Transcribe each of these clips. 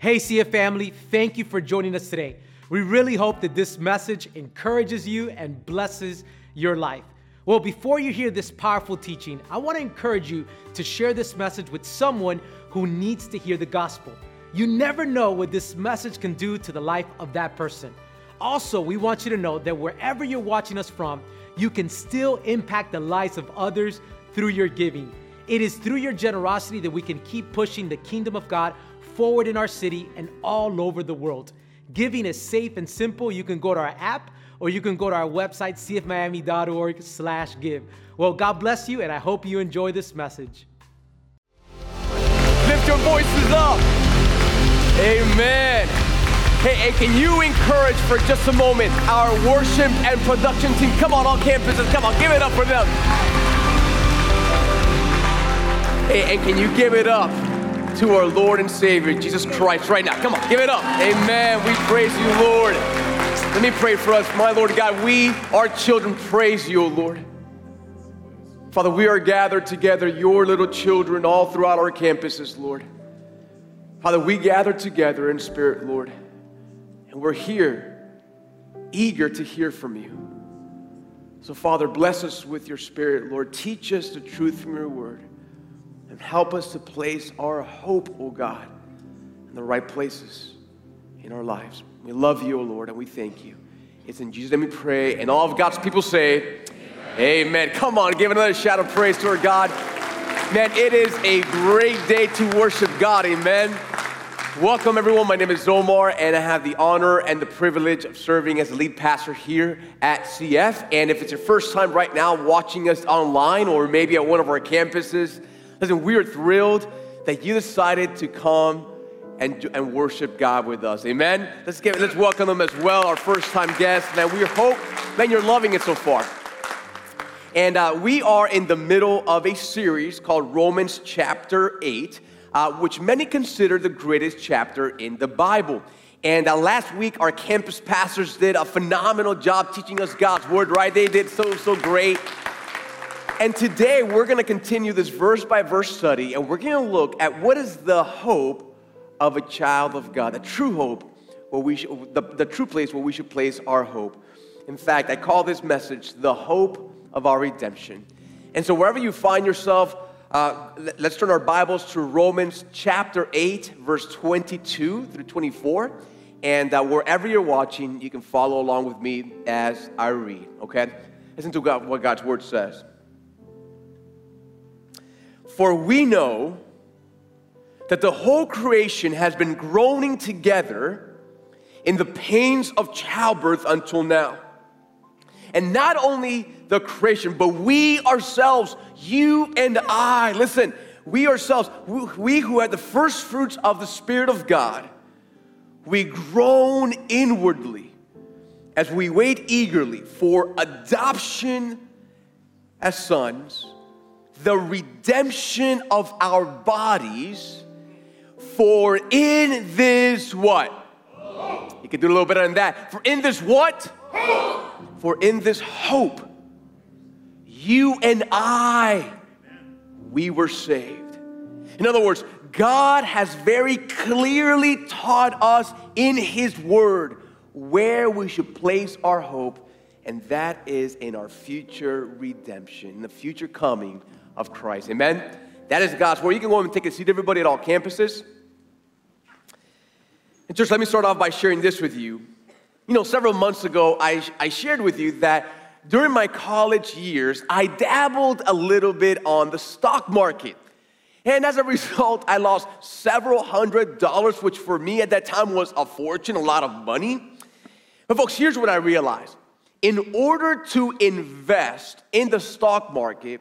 Hey, CF family, thank you for joining us today. We really hope that this message encourages you and blesses your life. Well, before you hear this powerful teaching, I want to encourage you to share this message with someone who needs to hear the gospel. You never know what this message can do to the life of that person. Also, we want you to know that wherever you're watching us from, you can still impact the lives of others through your giving. It is through your generosity that we can keep pushing the kingdom of God forward in our city and all over the world. Giving is safe and simple. You can go to our app or you can go to our website, cfmiami.org slash give. Well, God bless you, and I hope you enjoy this message. Lift your voices up. Amen. Hey, hey, can you encourage for just a moment our worship and production team? Come on, all campuses, come on, give it up for them. Hey, and can you give it up to our Lord and Savior, Jesus Christ, right now? Come on, give it up. Amen. We praise you, Lord. Let me pray for us. My Lord God, we, our children, praise you, O Lord. Father, we are gathered together, your little children, all throughout our campuses, Lord. Father, we gather together in spirit, Lord, and we're here, eager to hear from you. So, Father, bless us with your spirit, Lord. Teach us the truth from your word, and help us to place our hope, O oh God, in the right places in our lives. We love you, O oh Lord, and we thank you. It's in Jesus' name we pray, and all of God's people say, Amen. Amen. Come on, give another shout of praise to our God. Man, it is a great day to worship God. Amen. Welcome, everyone. My name is Omar, and I have the honor and the privilege of serving as the lead pastor here at CF. And if it's your first time right now watching us online or maybe at one of our campuses, listen, we are thrilled that you decided to come and, and worship God with us. Amen. Let's give let's welcome them as well, our first time guests. Man, we hope man you're loving it so far. And uh, we are in the middle of a series called Romans chapter 8 uh, which many consider the greatest chapter in the Bible. And uh, last week, our campus pastors did a phenomenal job teaching us God's word, right? They did so, so great. And today, we're going to continue this verse by verse study, and we're going to look at what is the hope of a child of God, the true hope, where we the, the true place where we should place our hope. In fact, I call this message the hope of our redemption. And so, wherever you find yourself, uh, let's turn our Bibles to Romans chapter 8, verse 22 through 24. And uh, wherever you're watching, you can follow along with me as I read, okay? Listen to God, what God's word says. For we know that the whole creation has been groaning together in the pains of childbirth until now. And not only the creation, but we ourselves, you and I, listen, we ourselves, we who had the first fruits of the Spirit of God, we groan inwardly as we wait eagerly for adoption as sons, the redemption of our bodies. For in this what? You can do a little better than that. For in this what? For in this hope, you and I, we were saved. In other words, God has very clearly taught us in His Word where we should place our hope, and that is in our future redemption, in the future coming of Christ. Amen? That is God's Word. You can go and take a seat, everybody, at all campuses. And, church, let me start off by sharing this with you. You know, several months ago, I, I shared with you that during my college years, I dabbled a little bit on the stock market. And as a result, I lost several hundred dollars, which for me at that time was a fortune, a lot of money. But, folks, here's what I realized in order to invest in the stock market,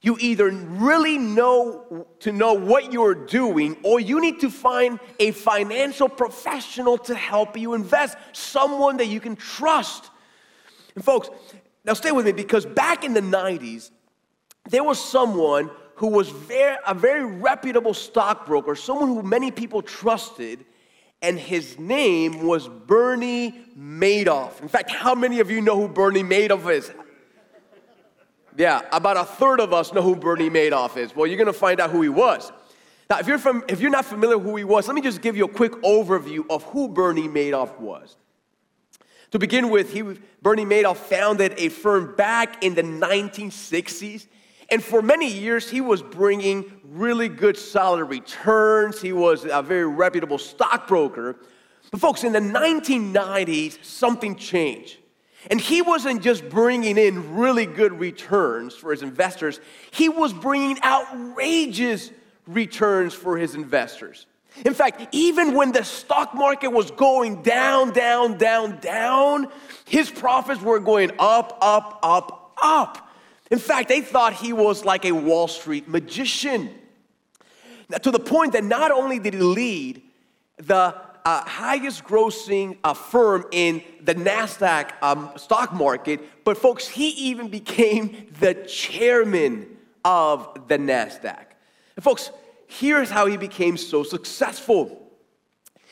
you either really know to know what you're doing or you need to find a financial professional to help you invest, someone that you can trust. And folks, now stay with me because back in the 90s, there was someone who was very, a very reputable stockbroker, someone who many people trusted, and his name was Bernie Madoff. In fact, how many of you know who Bernie Madoff is? Yeah, about a third of us know who Bernie Madoff is. Well, you're gonna find out who he was. Now, if you're, from, if you're not familiar who he was, let me just give you a quick overview of who Bernie Madoff was. To begin with, he, Bernie Madoff founded a firm back in the 1960s. And for many years, he was bringing really good, solid returns. He was a very reputable stockbroker. But, folks, in the 1990s, something changed. And he wasn't just bringing in really good returns for his investors, he was bringing outrageous returns for his investors. In fact, even when the stock market was going down, down, down, down, his profits were going up, up, up, up. In fact, they thought he was like a Wall Street magician. Now, to the point that not only did he lead the uh, highest grossing uh, firm in the NASDAQ um, stock market, but folks, he even became the chairman of the NASDAQ. And folks, here's how he became so successful.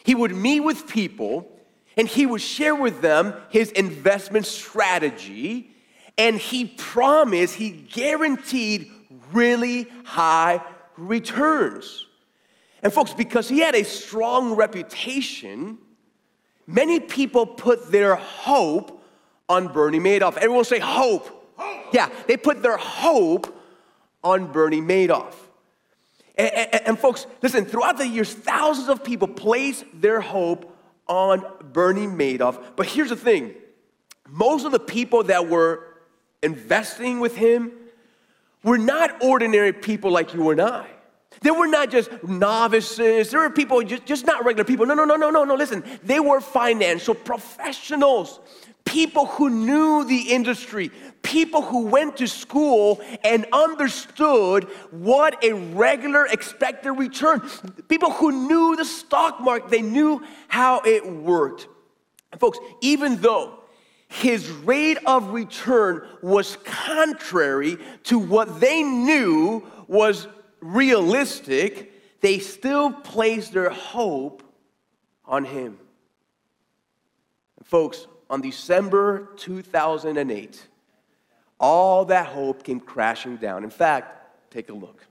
He would meet with people and he would share with them his investment strategy, and he promised, he guaranteed really high returns. And folks, because he had a strong reputation, many people put their hope on Bernie Madoff. Everyone say hope. hope. Yeah, they put their hope on Bernie Madoff. And, and, and, folks, listen, throughout the years, thousands of people place their hope on Bernie Madoff. But here's the thing most of the people that were investing with him were not ordinary people like you and I. They were not just novices. There were people, just, just not regular people. No, no, no, no, no, no. Listen, they were financial professionals, people who knew the industry, people who went to school and understood what a regular expected return, people who knew the stock market, they knew how it worked. And folks, even though his rate of return was contrary to what they knew was realistic, they still placed their hope on him. And folks, on December 2008, all that hope came crashing down. In fact, take a look.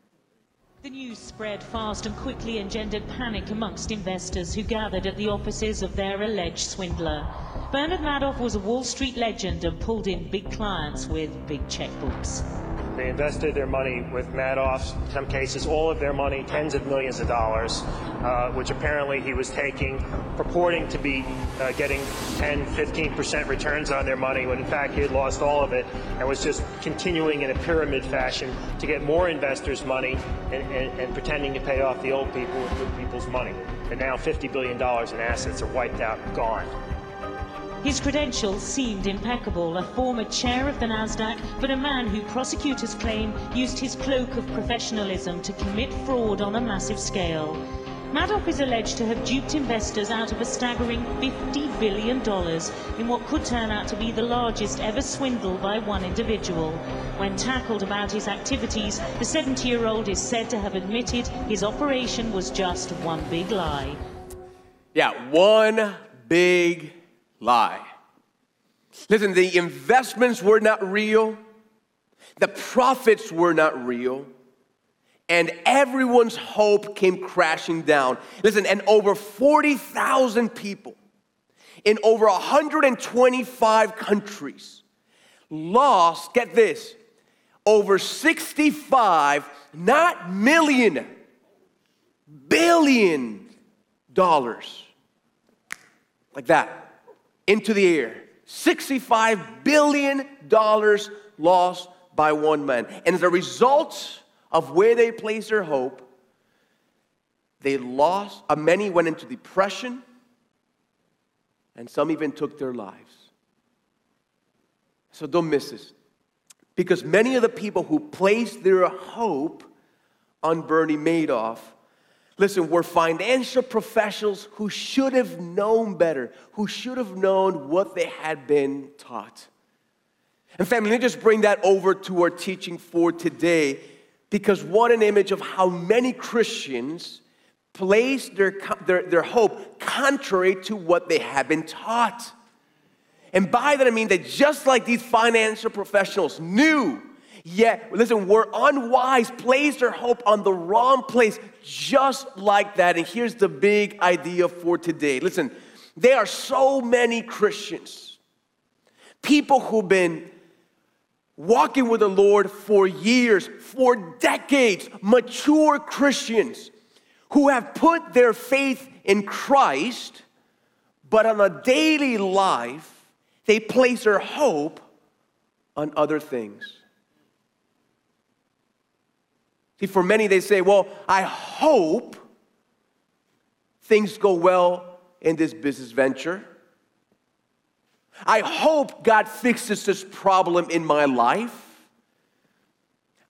The news spread fast and quickly engendered panic amongst investors who gathered at the offices of their alleged swindler. Bernard Madoff was a Wall Street legend and pulled in big clients with big checkbooks. They invested their money with Madoff, in some cases all of their money, tens of millions of dollars, uh, which apparently he was taking, purporting to be uh, getting 10, 15% returns on their money, when in fact he had lost all of it and was just continuing in a pyramid fashion to get more investors' money and, and, and pretending to pay off the old people with good people's money. And now $50 billion in assets are wiped out, gone. His credentials seemed impeccable, a former chair of the NASDAQ, but a man who prosecutors claim used his cloak of professionalism to commit fraud on a massive scale. Madoff is alleged to have duped investors out of a staggering $50 billion in what could turn out to be the largest ever swindle by one individual. When tackled about his activities, the 70 year old is said to have admitted his operation was just one big lie. Yeah, one big lie. Listen, the investments were not real, the profits were not real, and everyone's hope came crashing down. Listen, and over 40,000 people in over 125 countries lost, get this, over 65, not million, billion dollars. Like that into the air. $65 billion lost by one man. And as a result of where they placed their hope, they lost, uh, many went into depression, and some even took their lives. So don't miss this. Because many of the people who placed their hope on Bernie Madoff Listen, we're financial professionals who should have known better, who should have known what they had been taught. And family, let me just bring that over to our teaching for today, because what an image of how many Christians place their, their, their hope contrary to what they have been taught. And by that I mean that just like these financial professionals knew Yet, listen, we're unwise, place their hope on the wrong place, just like that. And here's the big idea for today. Listen, there are so many Christians, people who've been walking with the Lord for years, for decades, mature Christians who have put their faith in Christ, but on a daily life, they place their hope on other things. See, for many, they say, Well, I hope things go well in this business venture. I hope God fixes this problem in my life.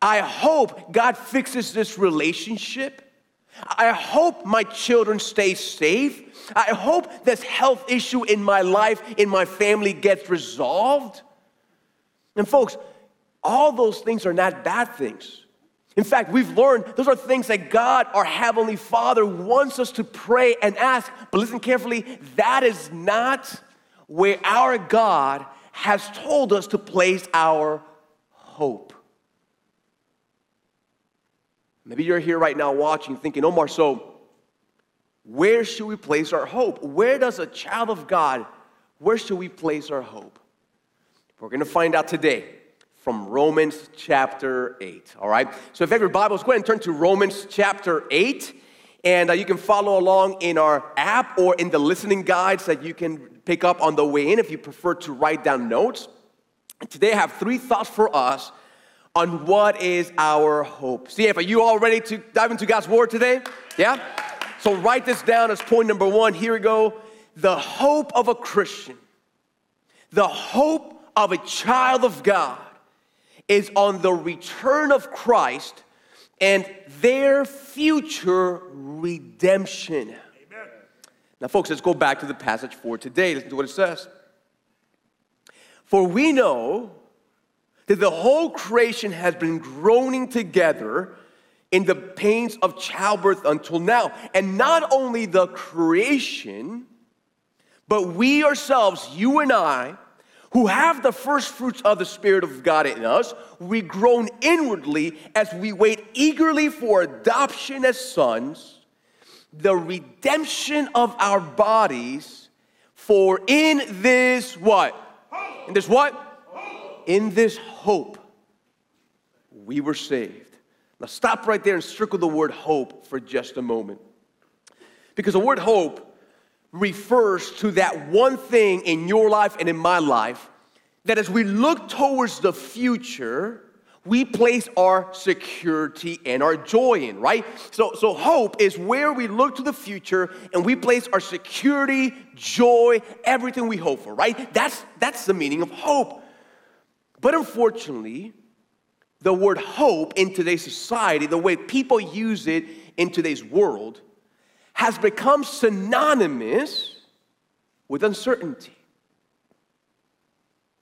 I hope God fixes this relationship. I hope my children stay safe. I hope this health issue in my life, in my family gets resolved. And folks, all those things are not bad things. In fact, we've learned those are things that God, our Heavenly Father, wants us to pray and ask. But listen carefully, that is not where our God has told us to place our hope. Maybe you're here right now watching, thinking, Omar, so where should we place our hope? Where does a child of God, where should we place our hope? We're going to find out today from Romans chapter 8. All right? So if you have your Bibles, go ahead and turn to Romans chapter 8. And uh, you can follow along in our app or in the listening guides that you can pick up on the way in if you prefer to write down notes. Today I have three thoughts for us on what is our hope. See, if are you all ready to dive into God's word today? Yeah? So write this down as point number one. Here we go. The hope of a Christian, the hope of a child of God is on the return of Christ and their future redemption. Amen. Now, folks, let's go back to the passage for today. Listen to what it says. For we know that the whole creation has been groaning together in the pains of childbirth until now. And not only the creation, but we ourselves, you and I, who have the first fruits of the Spirit of God in us, we groan inwardly as we wait eagerly for adoption as sons, the redemption of our bodies. For in this what? In this what? In this hope, we were saved. Now stop right there and circle the word hope for just a moment. Because the word hope refers to that one thing in your life and in my life that as we look towards the future, we place our security and our joy in, right? So, so hope is where we look to the future and we place our security, joy, everything we hope for, right? That's, that's the meaning of hope. But unfortunately, the word hope in today's society, the way people use it in today's world, has become synonymous with uncertainty.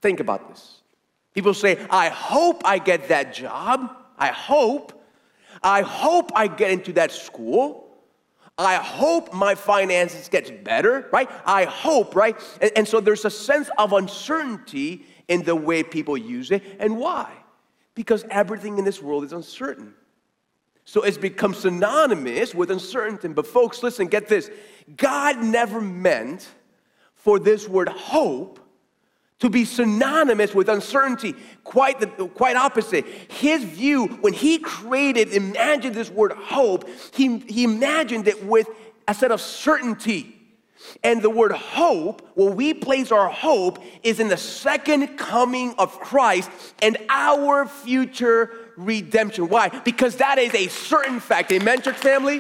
Think about this. People say, I hope I get that job. I hope. I hope I get into that school. I hope my finances gets better, right? I hope, right? And, and, so there's a sense of uncertainty in the way people use it. And why? Because everything in this world is uncertain. So it's become synonymous with uncertainty. But folks, listen, get this. God never meant for this word hope to be synonymous with uncertainty. Quite the quite opposite. His view, when he created, imagined this word hope, he, he imagined it with a set of certainty. And the word hope, where we place our hope, is in the second coming of Christ and our future redemption. Why? Because that is a certain fact. Amen, church family?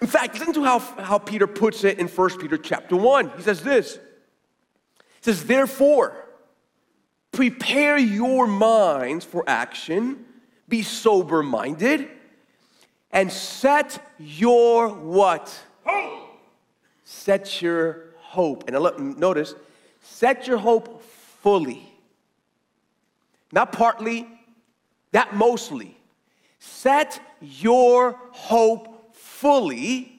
In fact, listen to how, how Peter puts it in 1 Peter chapter 1. He says this. He says, therefore, prepare your minds for action, be sober minded, and set your what? Hope set your hope, and notice, set your hope fully. Not partly, not mostly. Set your hope fully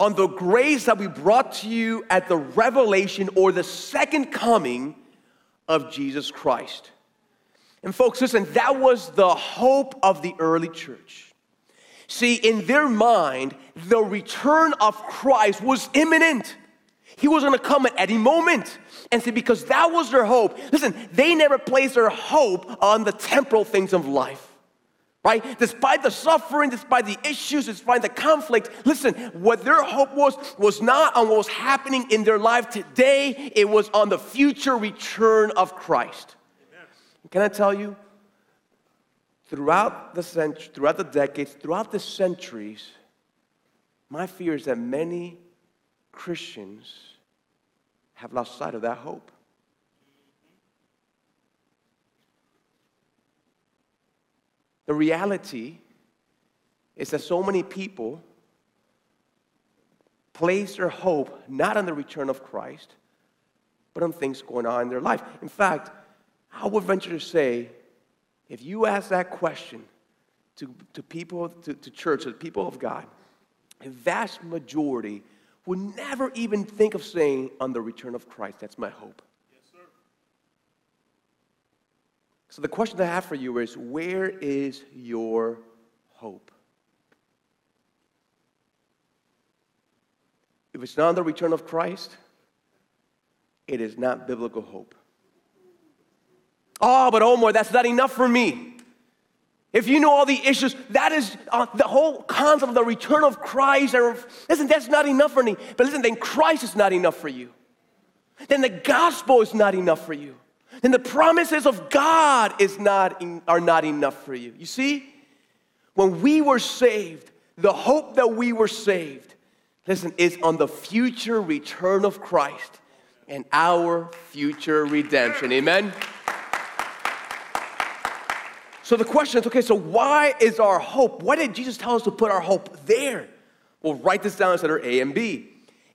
on the grace that we brought to you at the revelation or the second coming of Jesus Christ. And folks, listen, that was the hope of the early church. See, in their mind, the return of Christ was imminent. He was gonna come at any moment. And see, because that was their hope, listen, they never placed their hope on the temporal things of life. Right? Despite the suffering, despite the issues, despite the conflict, listen, what their hope was was not on what was happening in their life today, it was on the future return of Christ. Amen. Can I tell you? Throughout the century, throughout the decades, throughout the centuries, my fear is that many Christians have lost sight of that hope. The reality is that so many people place their hope not on the return of Christ, but on things going on in their life. In fact, I would venture to say if you ask that question to, to people, to, to church, to the people of God, a vast majority would never even think of saying, on the return of Christ, that's my hope. Yes, sir. So the question I have for you is where is your hope? If it's not on the return of Christ, it is not biblical hope. Oh, but Omar, that's not enough for me. If you know all the issues, that is uh, the whole concept of the return of Christ. Or, listen, that's not enough for me. But listen, then Christ is not enough for you. Then the gospel is not enough for you. Then the promises of God is not are not enough for you. You see, when we were saved, the hope that we were saved, listen, is on the future return of Christ and our future redemption. Amen. So the question is okay, so why is our hope? Why did Jesus tell us to put our hope there? Well, write this down as letter A and B.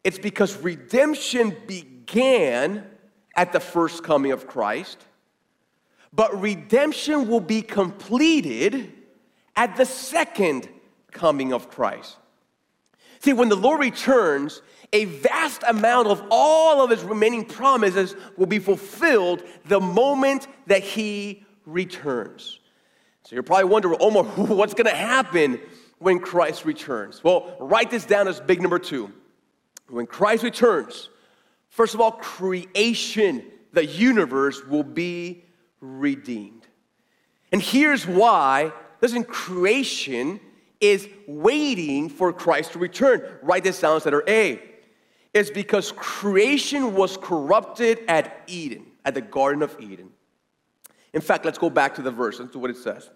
It's because redemption began at the first coming of Christ, but redemption will be completed at the second coming of Christ. See, when the Lord returns, a vast amount of all of his remaining promises will be fulfilled the moment that he returns. So you're probably wondering, Omar, what's going to happen when Christ returns? Well, write this down as big number two. When Christ returns, first of all, creation, the universe will be redeemed. And here's why. Listen, creation is waiting for Christ to return. Write this down as letter A. It's because creation was corrupted at Eden, at the Garden of Eden. In fact, let's go back to the verse. Let's do what it says.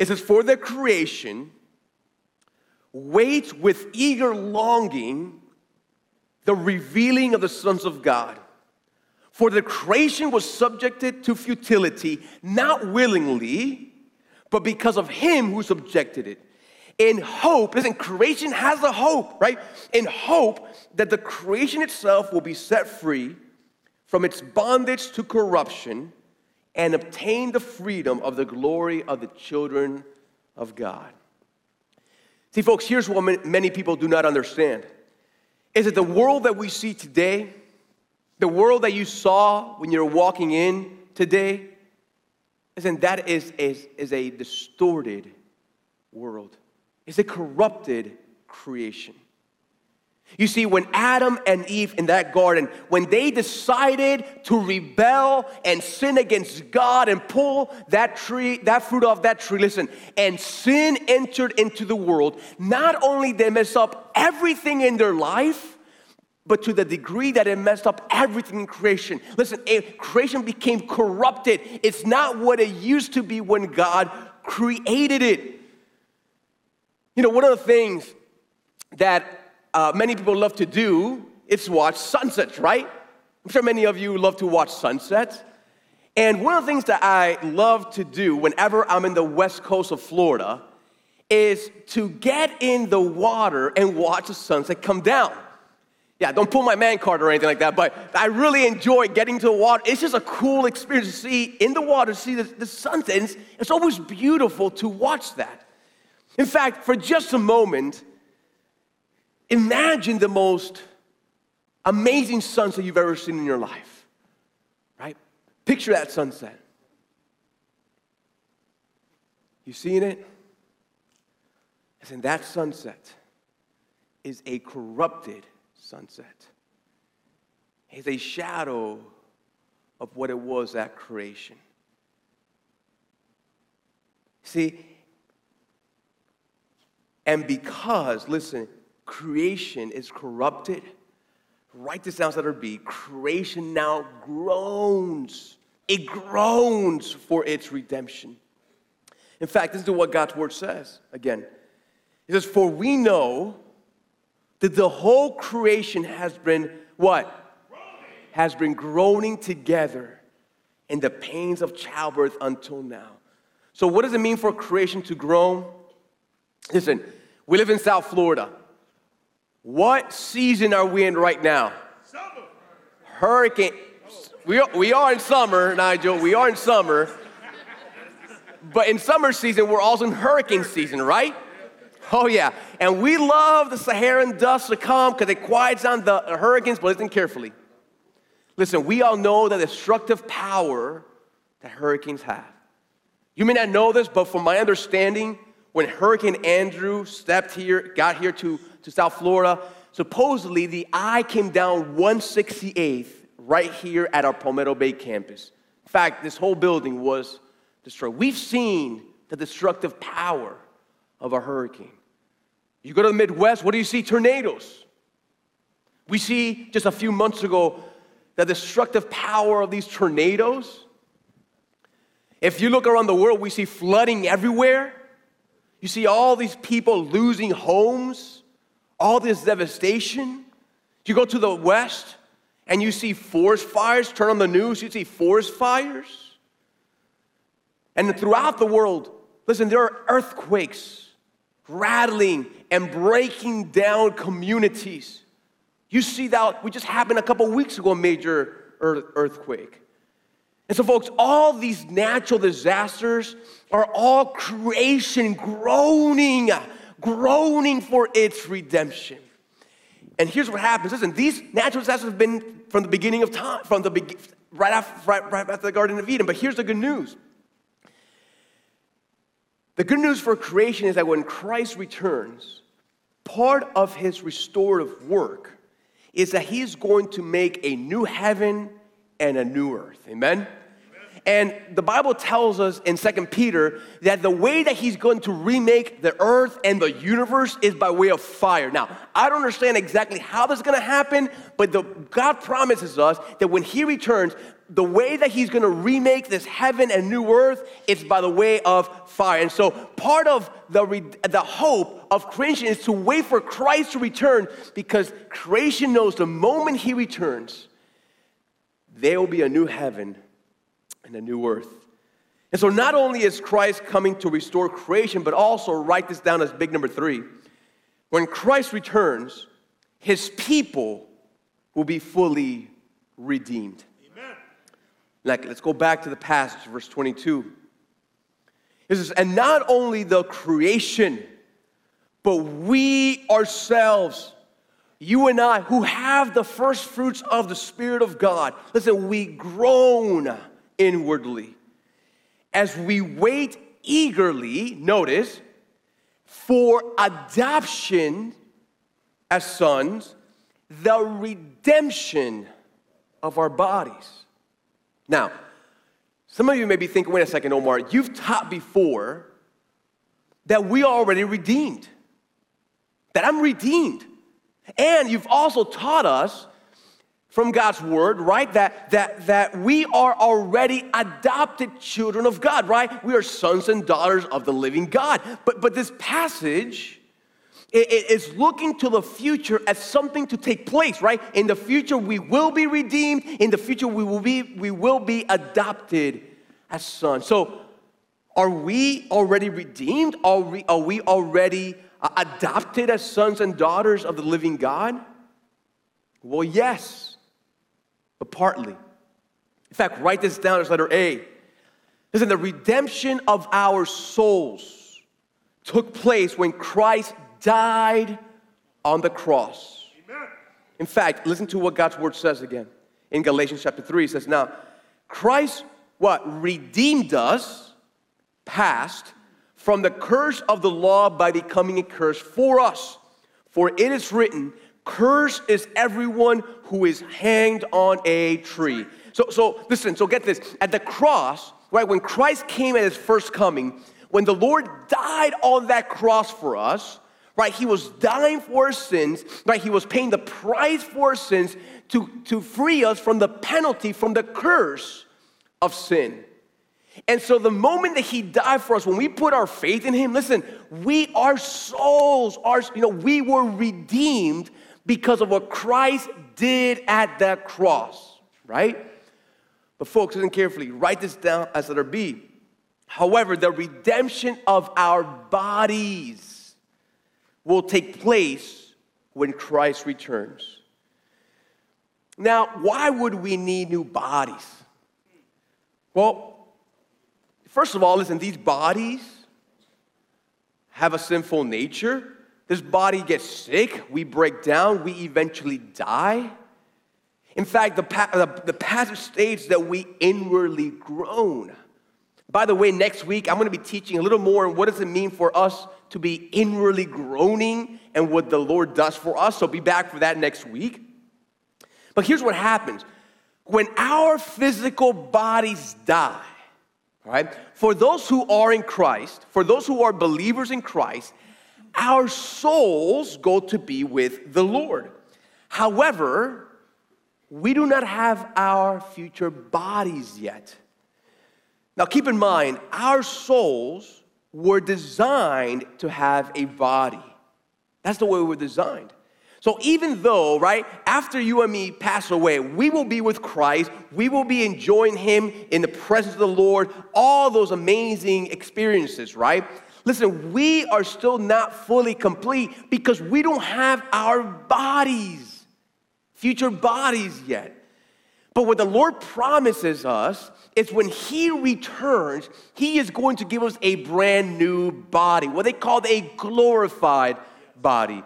It says, For the creation waits with eager longing the revealing of the sons of God. For the creation was subjected to futility, not willingly, but because of him who subjected it. In hope, listen, creation has a hope, right? In hope that the creation itself will be set free from its bondage to corruption and obtain the freedom of the glory of the children of God. See, folks, here's what many people do not understand is that the world that we see today, the world that you saw when you're walking in today, isn't that is, is, is a distorted world. It's a corrupted creation. You see, when Adam and Eve in that garden, when they decided to rebel and sin against God and pull that tree, that fruit off that tree, listen, and sin entered into the world, not only they messed up everything in their life, but to the degree that it messed up everything in creation. Listen, creation became corrupted. It's not what it used to be when God created it. You know, one of the things that uh, many people love to do is watch sunsets, right? I'm sure many of you love to watch sunsets. And one of the things that I love to do whenever I'm in the west coast of Florida is to get in the water and watch the sunset come down. Yeah, don't pull my man card or anything like that, but I really enjoy getting to the water. It's just a cool experience to see in the water, see the, the sunset. It's, it's always beautiful to watch that. In fact, for just a moment, Imagine the most amazing sunset you've ever seen in your life, right? Picture that sunset. You seeing it? Listen, that sunset is a corrupted sunset. It's a shadow of what it was at creation. See, and because, listen, creation is corrupted, write this down, letter B. Creation now groans. It groans for its redemption. In fact, this is what God's word says. Again, it says, For we know that the whole creation has been what? Has been groaning together in the pains of childbirth until now. So, what does it mean for creation to groan? Listen, we live in South Florida. What season are we in right now? Summer. Hurricane. We are, we are in summer, Nigel. We are in summer. But in summer season, we're also in hurricane season, right? Oh, yeah. And we love the Saharan dust to come because it quiets down the hurricanes, but listen carefully. Listen, we all know the destructive power that hurricanes have. You may not know this, but from my understanding, when Hurricane Andrew stepped here, got here to, to South Florida, supposedly the eye came down 168th right here at our Palmetto Bay campus. In fact, this whole building was destroyed. We've seen the destructive power of a hurricane. You go to the Midwest, what do you see? Tornadoes. We see just a few months ago the destructive power of these tornadoes. If you look around the world, we see flooding everywhere. You see all these people losing homes, all this devastation. You go to the West and you see forest fires, turn on the news, you see forest fires. And throughout the world, listen, there are earthquakes rattling and breaking down communities. You see that we just happened a couple weeks ago, a major earthquake. And so, folks, all these natural disasters are all creation groaning, groaning for its redemption. And here's what happens. Listen, these natural disasters have been from the beginning of time, from the be- right after, right, right after the Garden of Eden. But here's the good news. The good news for creation is that when Christ returns, part of his restorative work is that he's going to make a new heaven and a new earth. Amen? And the Bible tells us in Second Peter that the way that he's going to remake the earth and the universe is by way of fire. Now, I don't understand exactly how this is going to happen, but the, God promises us that when he returns, the way that he's going to remake this heaven and new earth is by the way of fire. And so part of the, the hope of creation is to wait for Christ to return because creation knows the moment he returns, there will be a new heaven and a new earth. And so not only is Christ coming to restore creation, but also write this down as big number three. When Christ returns, his people will be fully redeemed. Amen. Like, let's go back to the passage, verse 22. It says, and not only the creation, but we ourselves, you and I, who have the first fruits of the Spirit of God, listen, we groan inwardly as we wait eagerly, notice, for adoption as sons, the redemption of our bodies. Now, some of you may be thinking, wait a second, Omar, you've taught before that we are already redeemed, that I'm redeemed. And you've also taught us from God's word, right? That, that, that we are already adopted children of God, right? We are sons and daughters of the living God. But, but this passage is looking to the future as something to take place, right? In the future, we will be redeemed. In the future, we will be, we will be adopted as sons. So, are we already redeemed? Are we, are we already uh, adopted as sons and daughters of the living God? Well, yes but partly. In fact, write this down as letter A. Listen, the redemption of our souls took place when Christ died on the cross. Amen. In fact, listen to what God's word says again. In Galatians chapter 3, it says, Now, Christ, what? Redeemed us, past, from the curse of the law by becoming a curse for us. For it is written, Curse is everyone who is hanged on a tree. So, so listen, so get this. At the cross, right, when Christ came at his first coming, when the Lord died on that cross for us, right, he was dying for our sins, right, he was paying the price for our sins to, to free us from the penalty, from the curse of sin. And so the moment that he died for us, when we put our faith in him, listen, we, our souls, our, you know, we were redeemed because of what Christ did at that cross, right? But folks, listen carefully, write this down as letter B. However, the redemption of our bodies will take place when Christ returns. Now, why would we need new bodies? Well, First of all, listen, these bodies have a sinful nature. This body gets sick, we break down, we eventually die. In fact, the, the, the passage states that we inwardly groan. By the way, next week I'm going to be teaching a little more on what does it mean for us to be inwardly groaning and what the Lord does for us. So be back for that next week. But here's what happens when our physical bodies die, right? For those who are in Christ, for those who are believers in Christ, our souls go to be with the Lord. However, we do not have our future bodies yet. Now, keep in mind, our souls were designed to have a body. That's the way we were designed. So even though, right, after you and me pass away, we will be with Christ, we will be enjoying Him in the presence of the Lord, all those amazing experiences, right? Listen, we are still not fully complete because we don't have our bodies, future bodies yet. But what the Lord promises us is when He returns, He is going to give us a brand new body, what they call a glorified body.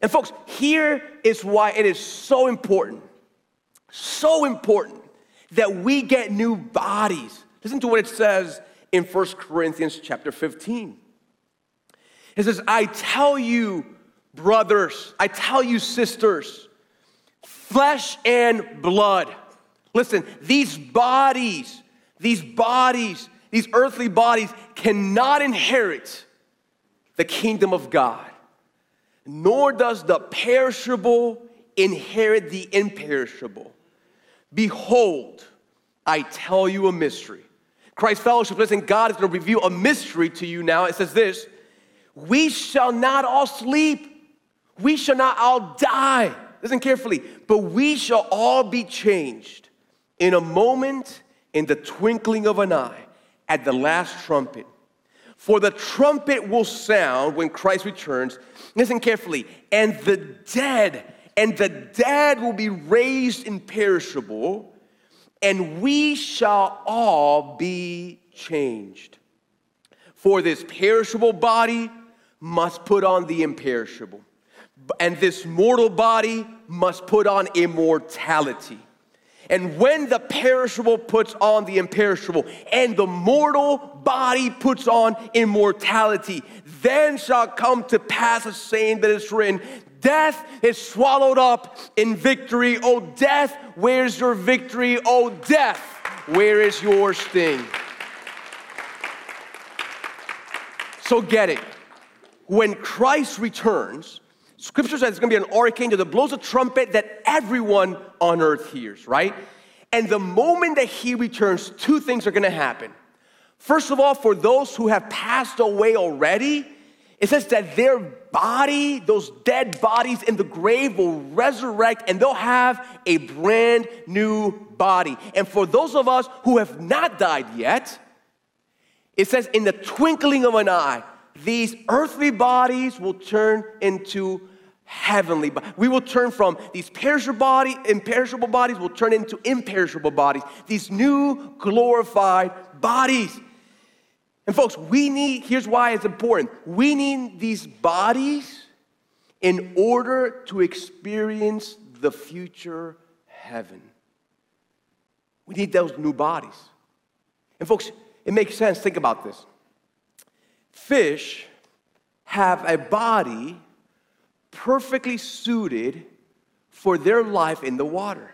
And folks, here is why it is so important, so important that we get new bodies. Listen to what it says in 1 Corinthians chapter 15. It says, I tell you, brothers, I tell you, sisters, flesh and blood. Listen, these bodies, these bodies, these earthly bodies cannot inherit the kingdom of God nor does the perishable inherit the imperishable. Behold, I tell you a mystery. Christ Fellowship, listen, God is going to reveal a mystery to you now. It says this We shall not all sleep, we shall not all die. Listen carefully, but we shall all be changed in a moment, in the twinkling of an eye, at the last trumpet. For the trumpet will sound when Christ returns. Listen carefully. And the dead, and the dead will be raised imperishable, and we shall all be changed. For this perishable body must put on the imperishable, and this mortal body must put on immortality. And when the perishable puts on the imperishable, and the mortal body puts on immortality, then shall come to pass a saying that is written Death is swallowed up in victory. Oh, death, where's your victory? Oh, death, where is your sting? So get it. When Christ returns, Scripture says it's to be an archangel that blows a trumpet that everyone on earth hears, right? And the moment that he returns, two things are to happen. First of all, for those who have passed away already, it says that their body, those dead bodies in the grave, will resurrect and they'll have a brand new body. And for those of us who have not died yet, it says, in the twinkling of an eye, these earthly bodies will turn into heavenly bodies. We will turn from these perishable body, imperishable bodies will turn into imperishable bodies. These new glorified bodies. And folks, we need, here's why it's important. We need these bodies in order to experience the future heaven. We need those new bodies. And folks, it makes sense. Think about this. Fish have a body perfectly suited for their life in the water.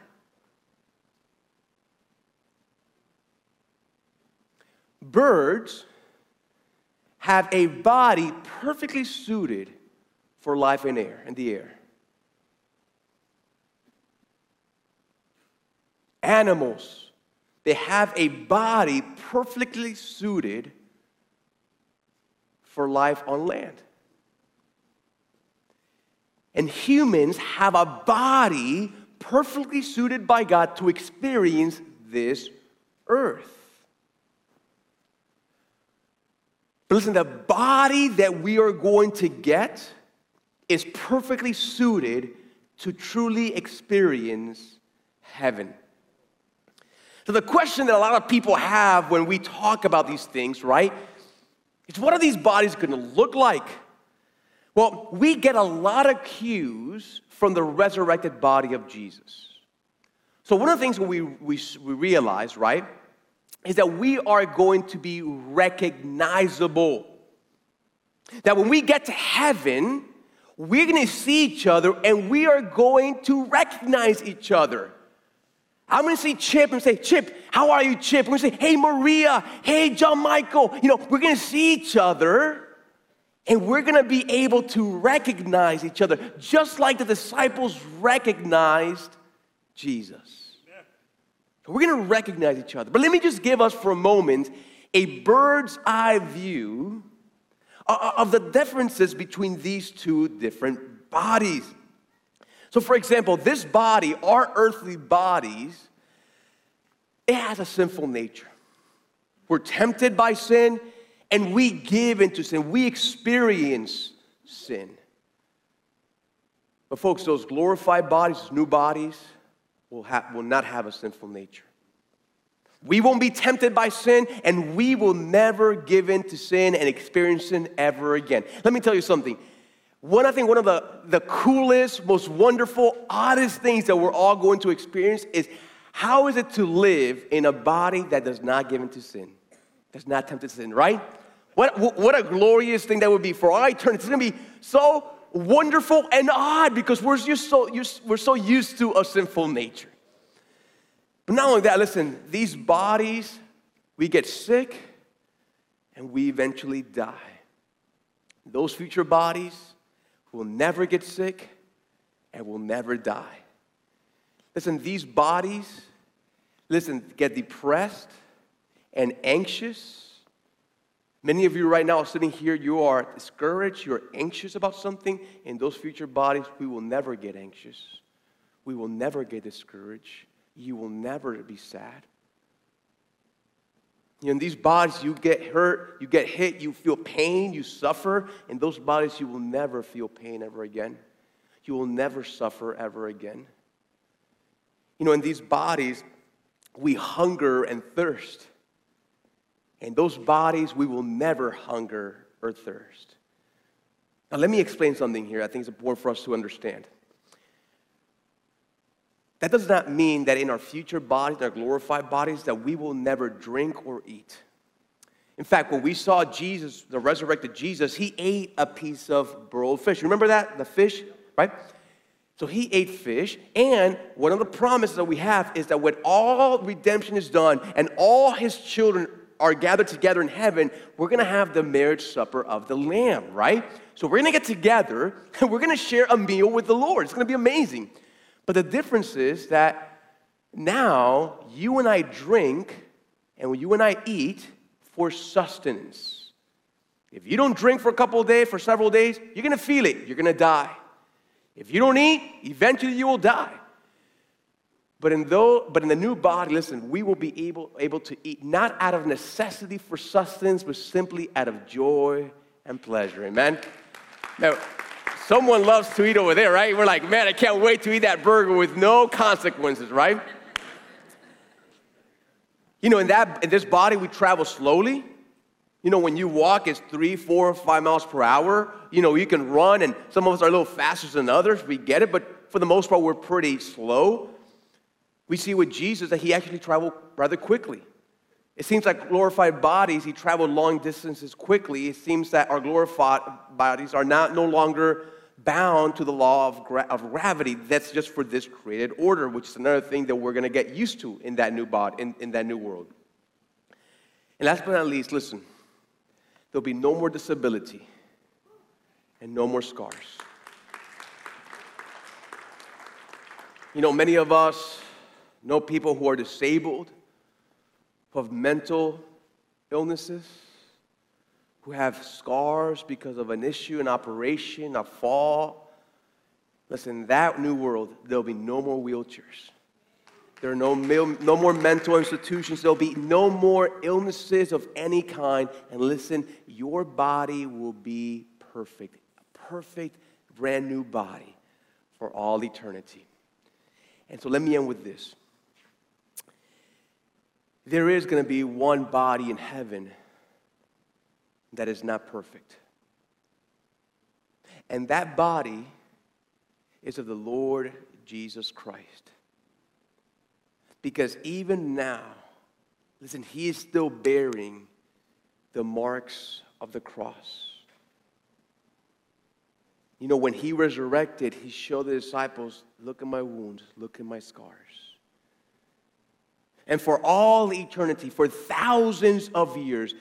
Birds have a body perfectly suited for life in air, in the air. Animals, they have a body perfectly suited for life on land. And humans have a body perfectly suited by God to experience this earth. But listen, the body that we are going to get is perfectly suited to truly experience heaven. So, the question that a lot of people have when we talk about these things, right, is what are these bodies going to look like? Well, we get a lot of cues from the resurrected body of Jesus. So, one of the things we, we, we realize, right, is that we are going to be recognizable. That when we get to heaven, we're going to see each other and we are going to recognize each other. I'm going to see Chip and say, Chip, how are you, Chip? We're going to say, hey, Maria, hey, John Michael. You know, we're going to see each other and we're going to be able to recognize each other just like the disciples recognized Jesus. We're going to recognize each other. But let me just give us for a moment a bird's eye view uh, uh, of the differences between these two different bodies. So, for example, this body, our earthly bodies, it has a sinful nature. We're tempted by sin and we give into sin, we experience sin. But, folks, those glorified bodies, those new bodies, will, will not have a sinful nature. We won't be tempted by sin, and we will never give in to sin and experience sin ever again. Let me tell you something. One, I think one of the, the coolest, most wonderful, oddest things that we're all going to experience is how is it to live in a body that does not give into sin, that's not tempted to sin, right? What, what a glorious thing that would be for our eternity. It's gonna be so wonderful and odd because we're just so, we're so used to a sinful nature. But not only that, listen, these bodies, we get sick and we eventually die. Those future bodies will never get sick and will never die. Listen, these bodies, listen, get depressed and anxious. Many of you right now sitting here, you are discouraged, you're anxious about something. In those future bodies, we will never get anxious. We will never get discouraged you will never be sad. In these bodies, you get hurt, you get hit, you feel pain, you suffer. In those bodies, you will never feel pain ever again. You will never suffer ever again. You know, in these bodies, we hunger and thirst. In those bodies, we will never hunger or thirst. Now, let me explain something here I think it's important for us to understand. That does not mean that in our future bodies, our glorified bodies, that we will never drink or eat. In fact, when we saw Jesus, the resurrected Jesus, he ate a piece of broiled fish. Remember that? The fish, right? So he ate fish, and one of the promises that we have is that when all redemption is done and all his children are gathered together in heaven, we're gonna have the marriage supper of the Lamb, right? So we're gonna get together and we're gonna share a meal with the Lord. It's gonna be amazing. But the difference is that now you and I drink and you and I eat for sustenance. If you don't drink for a couple of days, for several days, you're gonna feel it. You're gonna die. If you don't eat, eventually you will die. But in, though, but in the new body, listen, we will be able, able to eat not out of necessity for sustenance, but simply out of joy and pleasure. Amen? Now, Someone loves to eat over there, right? We're like, man, I can't wait to eat that burger with no consequences, right? You know, in that in this body, we travel slowly. You know, when you walk, it's three, four, five miles per hour. You know, you can run, and some of us are a little faster than others. We get it, but for the most part, we're pretty slow. We see with Jesus that he actually traveled rather quickly. It seems like glorified bodies, he traveled long distances quickly. It seems that our glorified bodies are not no longer bound to the law of, gra- of gravity. That's just for this created order, which is another thing that we're going to get used to in that new body, in, in that new world. And last but not least, listen, there'll be no more disability and no more scars. You know, many of us know people who are disabled, who have mental illnesses, who have scars because of an issue, an operation, a fall. Listen, that new world, there'll be no more wheelchairs. There are no, no more mental institutions. There'll be no more illnesses of any kind. And listen, your body will be perfect. A perfect, brand new body for all eternity. And so let me end with this. There is going to be one body in heaven that is not perfect. And that body is of the Lord Jesus Christ. Because even now, listen, he is still bearing the marks of the cross. You know, when he resurrected, he showed the disciples, look at my wounds, look at my scars. And for all eternity, for thousands of years,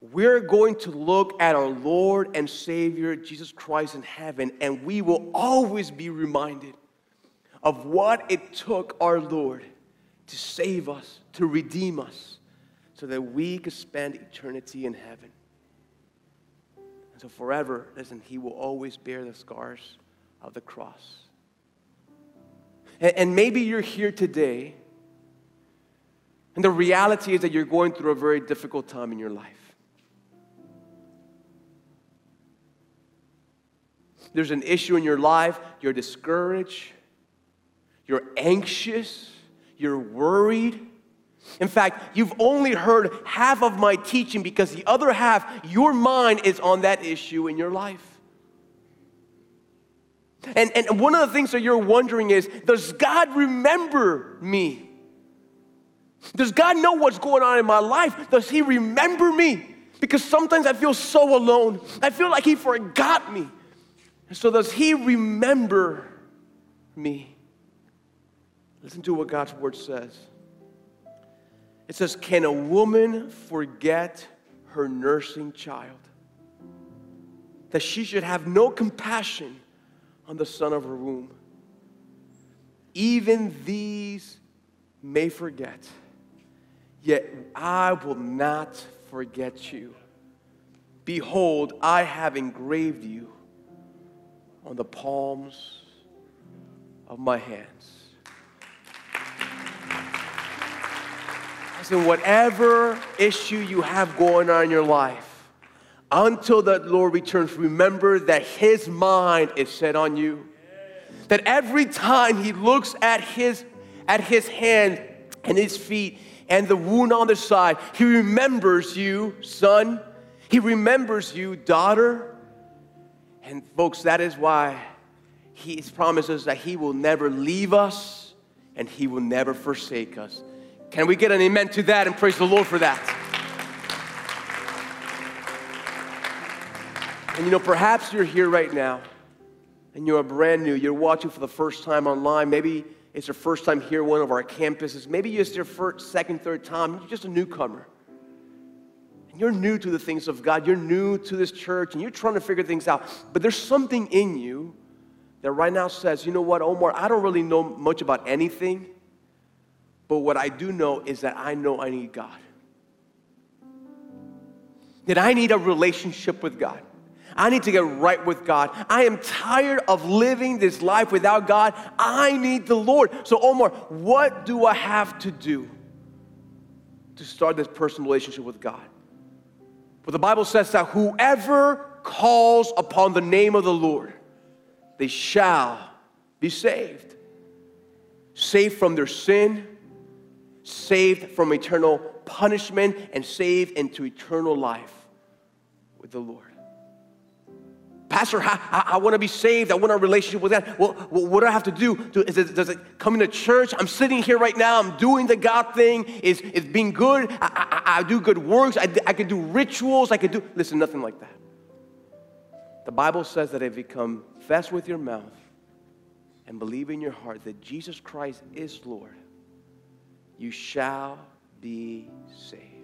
we're going to look at our Lord and Savior, Jesus Christ in heaven, and we will always be reminded of what it took our Lord to save us, to redeem us, so that we could spend eternity in heaven. And so, forever, listen, He will always bear the scars of the cross. And, maybe you're here today, and the reality is that you're going through a very difficult time in your life. There's an issue in your life, you're discouraged, you're anxious, you're worried. In fact, you've only heard half of my teaching because the other half, your mind is on that issue in your life. And, and one of the things that you're wondering is Does God remember me? Does God know what's going on in my life? Does He remember me? Because sometimes I feel so alone. I feel like He forgot me. And so, does He remember me? Listen to what God's word says. It says, Can a woman forget her nursing child? That she should have no compassion on the son of her womb. Even these may forget, yet I will not forget you. Behold, I have engraved you on the palms of my hands. in whatever issue you have going on in your life, until the Lord returns, remember that His mind is set on you. That every time He looks at His, at his hand and His feet and the wound on the side, He remembers you, son. He remembers you, daughter. And folks, that is why He promises that He will never leave us and He will never forsake us. Can we get an amen to that and praise the Lord for that? And you know, perhaps you're here right now and you're brand new. You're watching for the first time online. Maybe it's your first time here one of our campuses. Maybe it's your first, second, third time. You're just a newcomer. You're new to the things of God. You're new to this church and you're trying to figure things out. But there's something in you that right now says, you know what, Omar, I don't really know much about anything. But what I do know is that I know I need God. That I need a relationship with God. I need to get right with God. I am tired of living this life without God. I need the Lord. So, Omar, what do I have to do to start this personal relationship with God? But the Bible says that whoever calls upon the name of the Lord, they shall be saved. Saved from their sin, saved from eternal punishment, and saved into eternal life with the Lord. Pastor, I, I, I want to be saved. I want a relationship with God. Well, what do I have to do? do is it, does it come into church? I'm sitting here right now. I'm doing the God thing. Is is being good? I, I, I do good works. I, I can do rituals. I can do. Listen, nothing like that. The Bible says that if you confess with your mouth and believe in your heart that Jesus Christ is Lord, you shall be saved.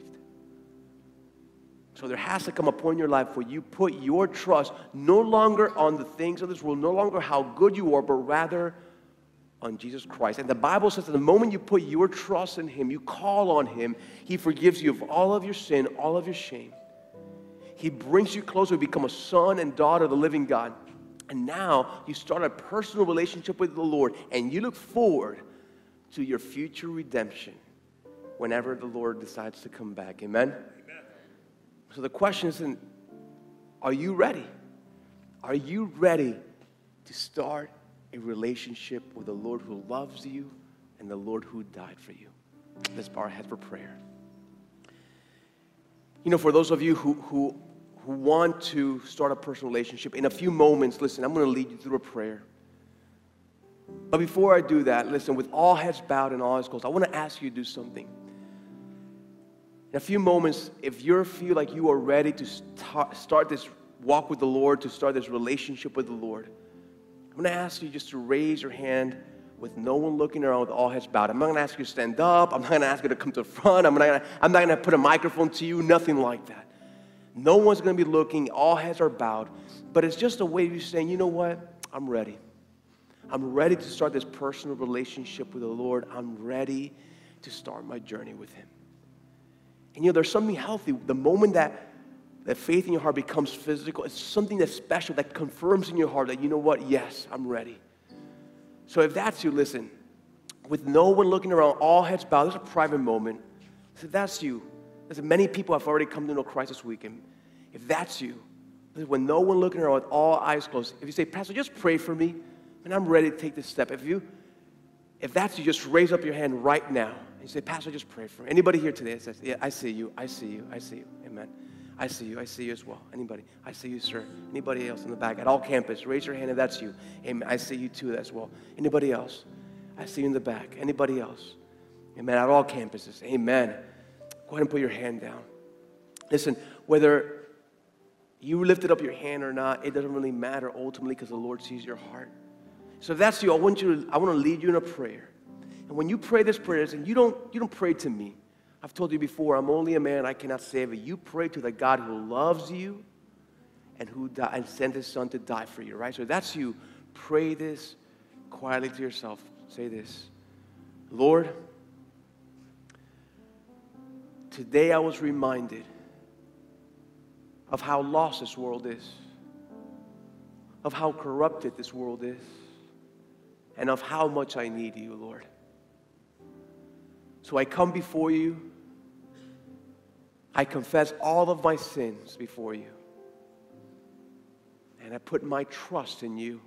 So there has to come a point in your life where you put your trust no longer on the things of this world, no longer how good you are, but rather on Jesus Christ. And the Bible says that the moment you put your trust in Him, you call on Him, He forgives you of all of your sin, all of your shame. He brings you closer to become a son and daughter of the living God. And now you start a personal relationship with the Lord, and you look forward to your future redemption whenever the Lord decides to come back. Amen? So the question isn't, are you ready? Are you ready to start a relationship with the Lord who loves you and the Lord who died for you? Let's bow our head for prayer. You know, for those of you who, who, who want to start a personal relationship, in a few moments, listen, I'm going to lead you through a prayer. But before I do that, listen, with all heads bowed and all eyes closed, I want to ask you to do something. In a few moments, if you feel like you are ready to start this walk with the Lord, to start this relationship with the Lord, I'm going to ask you just to raise your hand with no one looking around with all heads bowed. I'm not going to ask you to stand up. I'm not going to ask you to come to the front. I'm not going to, I'm not going to put a microphone to you, nothing like that. No one's going to be looking. All heads are bowed. But it's just a way of you saying, you know what? I'm ready. I'm ready to start this personal relationship with the Lord. I'm ready to start my journey with Him. And you know, there's something healthy. The moment that, that faith in your heart becomes physical, it's something that's special that confirms in your heart that, you know what, yes, I'm ready. So if that's you, listen, with no one looking around, all heads bowed, there's a private moment. So if that's you, there's many people have already come to know Christ this weekend. If that's you, when no one looking around with all eyes closed, if you say, Pastor, just pray for me, and I'm ready to take this step. If you, if that's you, just raise up your hand right now. You say, Pastor, just pray for me. Anybody here today that says, Yeah, I see you, I see you, I see you. Amen. I see you, I see you as well. Anybody? I see you, sir. Anybody else in the back at all campus? Raise your hand if that's you. Amen. I see you too as well. Anybody else? I see you in the back. Anybody else? Amen. At all campuses. Amen. Go ahead and put your hand down. Listen, whether you lifted up your hand or not, it doesn't really matter ultimately because the Lord sees your heart. So if that's you, I want you to, I want to lead you in a prayer. And when you pray this prayer, and you don't, you don't pray to me. I've told you before, I'm only a man, I cannot save you. You pray to the God who loves you and who died, and sent his son to die for you, right? So that's you. Pray this quietly to yourself. Say this Lord, today I was reminded of how lost this world is, of how corrupted this world is, and of how much I need you, Lord. So I come before you. I confess all of my sins before you. And I put my trust in you.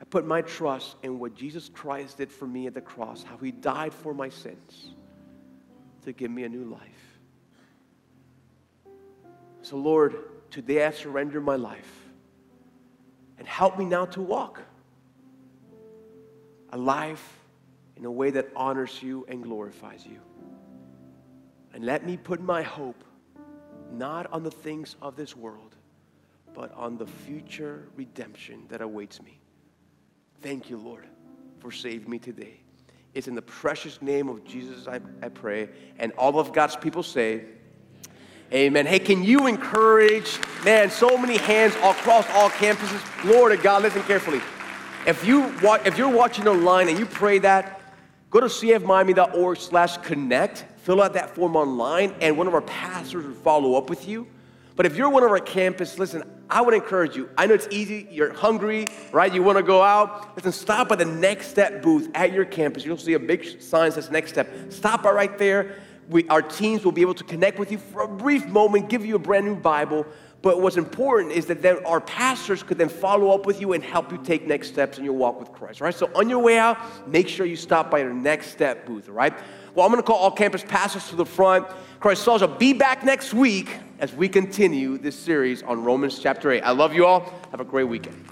I put my trust in what Jesus Christ did for me at the cross, how he died for my sins to give me a new life. So, Lord, today I surrender my life and help me now to walk a life in a way that honors you and glorifies you. And let me put my hope not on the things of this world, but on the future redemption that awaits me. Thank you, Lord, for saving me today. It's in the precious name of Jesus I, I pray. And all of God's people say, Amen. Hey, can you encourage, man, so many hands across all campuses? Glory to God, listen carefully. If, you, if you're watching online and you pray that, Go to cfmiami.org slash connect, fill out that form online, and one of our pastors will follow up with you. But if you're one of our campus, listen, I would encourage you. I know it's easy, you're hungry, right? You want to go out. Listen, stop by the Next Step booth at your campus. You'll see a big sign that says Next Step. Stop by right there. We, our teams will be able to connect with you for a brief moment, give you a brand new Bible. But what's important is that then our pastors could then follow up with you and help you take next steps in your walk with Christ, right? So on your way out, make sure you stop by your next step booth, right? Well, I'm gonna call all campus pastors to the front. Christ Soldier, be back next week as we continue this series on Romans chapter 8. I love you all. Have a great weekend.